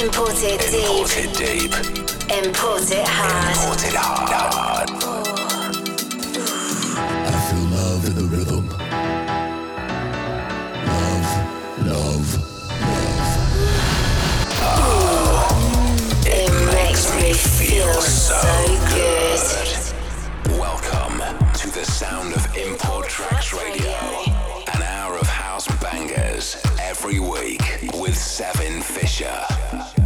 Imported deep. Imported deep. Import it hard. Imported hard. I feel love in the rhythm. Love, love, love, It makes me feel so good. Welcome to the sound of Import Tracks Radio. Every week with Seven Fisher.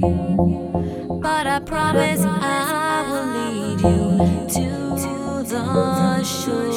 But I promise I will lead you to the shore.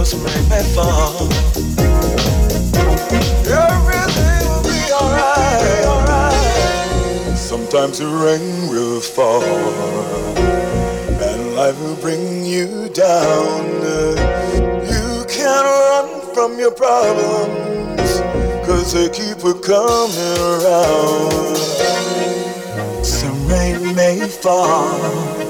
just make me fall. Everything will be alright, alright. Sometimes the rain will fall, and life will bring you down. You can't run from your problems, cause they keep a coming around. Some rain may fall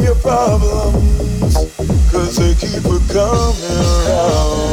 your problems, cause they keep a coming around.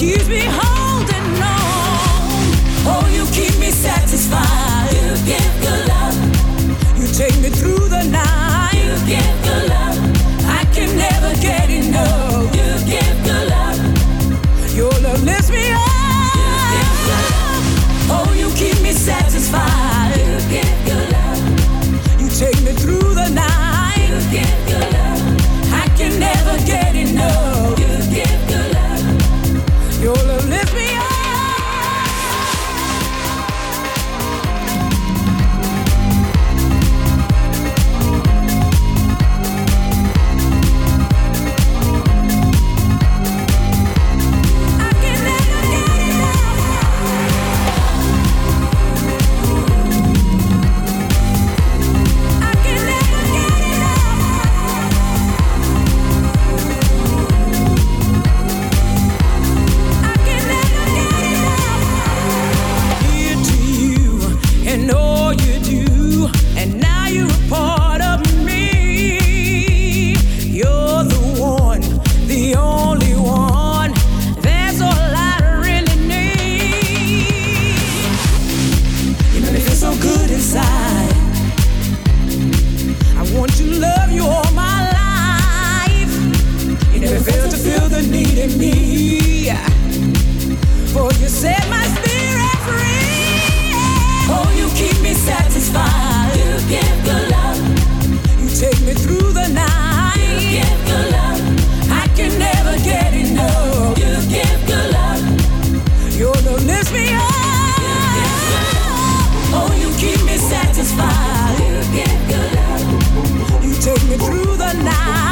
keeps me holding on. Oh, you keep me satisfied. You give good love. You take me through. You lift me up. Oh, you keep me satisfied. You take me through the night.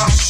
Feel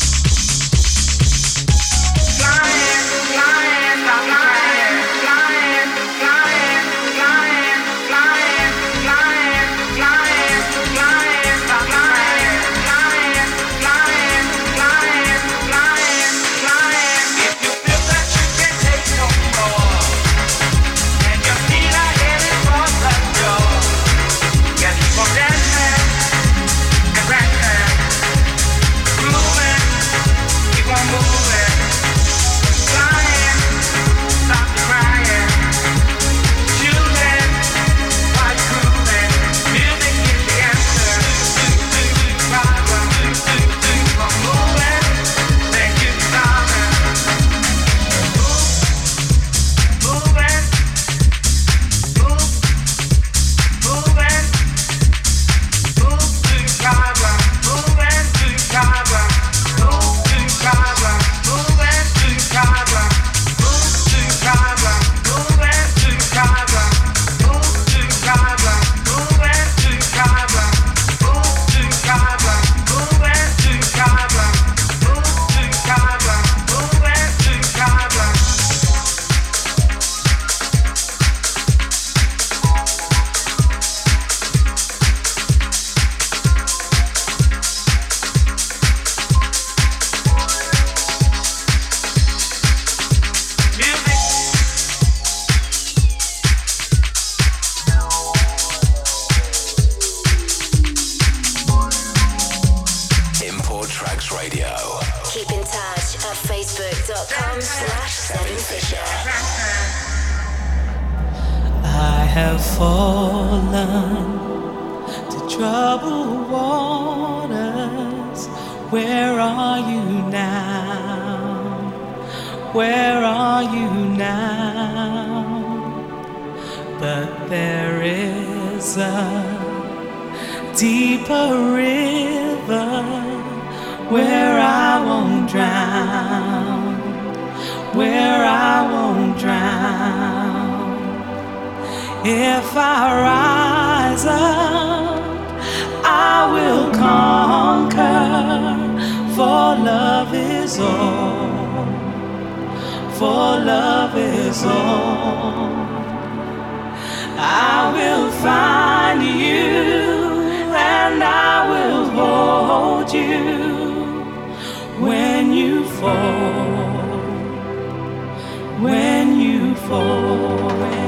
have fallen to troubled waters. Where are you now? Where are you now? But there is a deeper river where I won't drown, where I won't drown. If I rise up, I will conquer, for love is all, for love is all. I will find you and I will hold you when you fall, when you fall.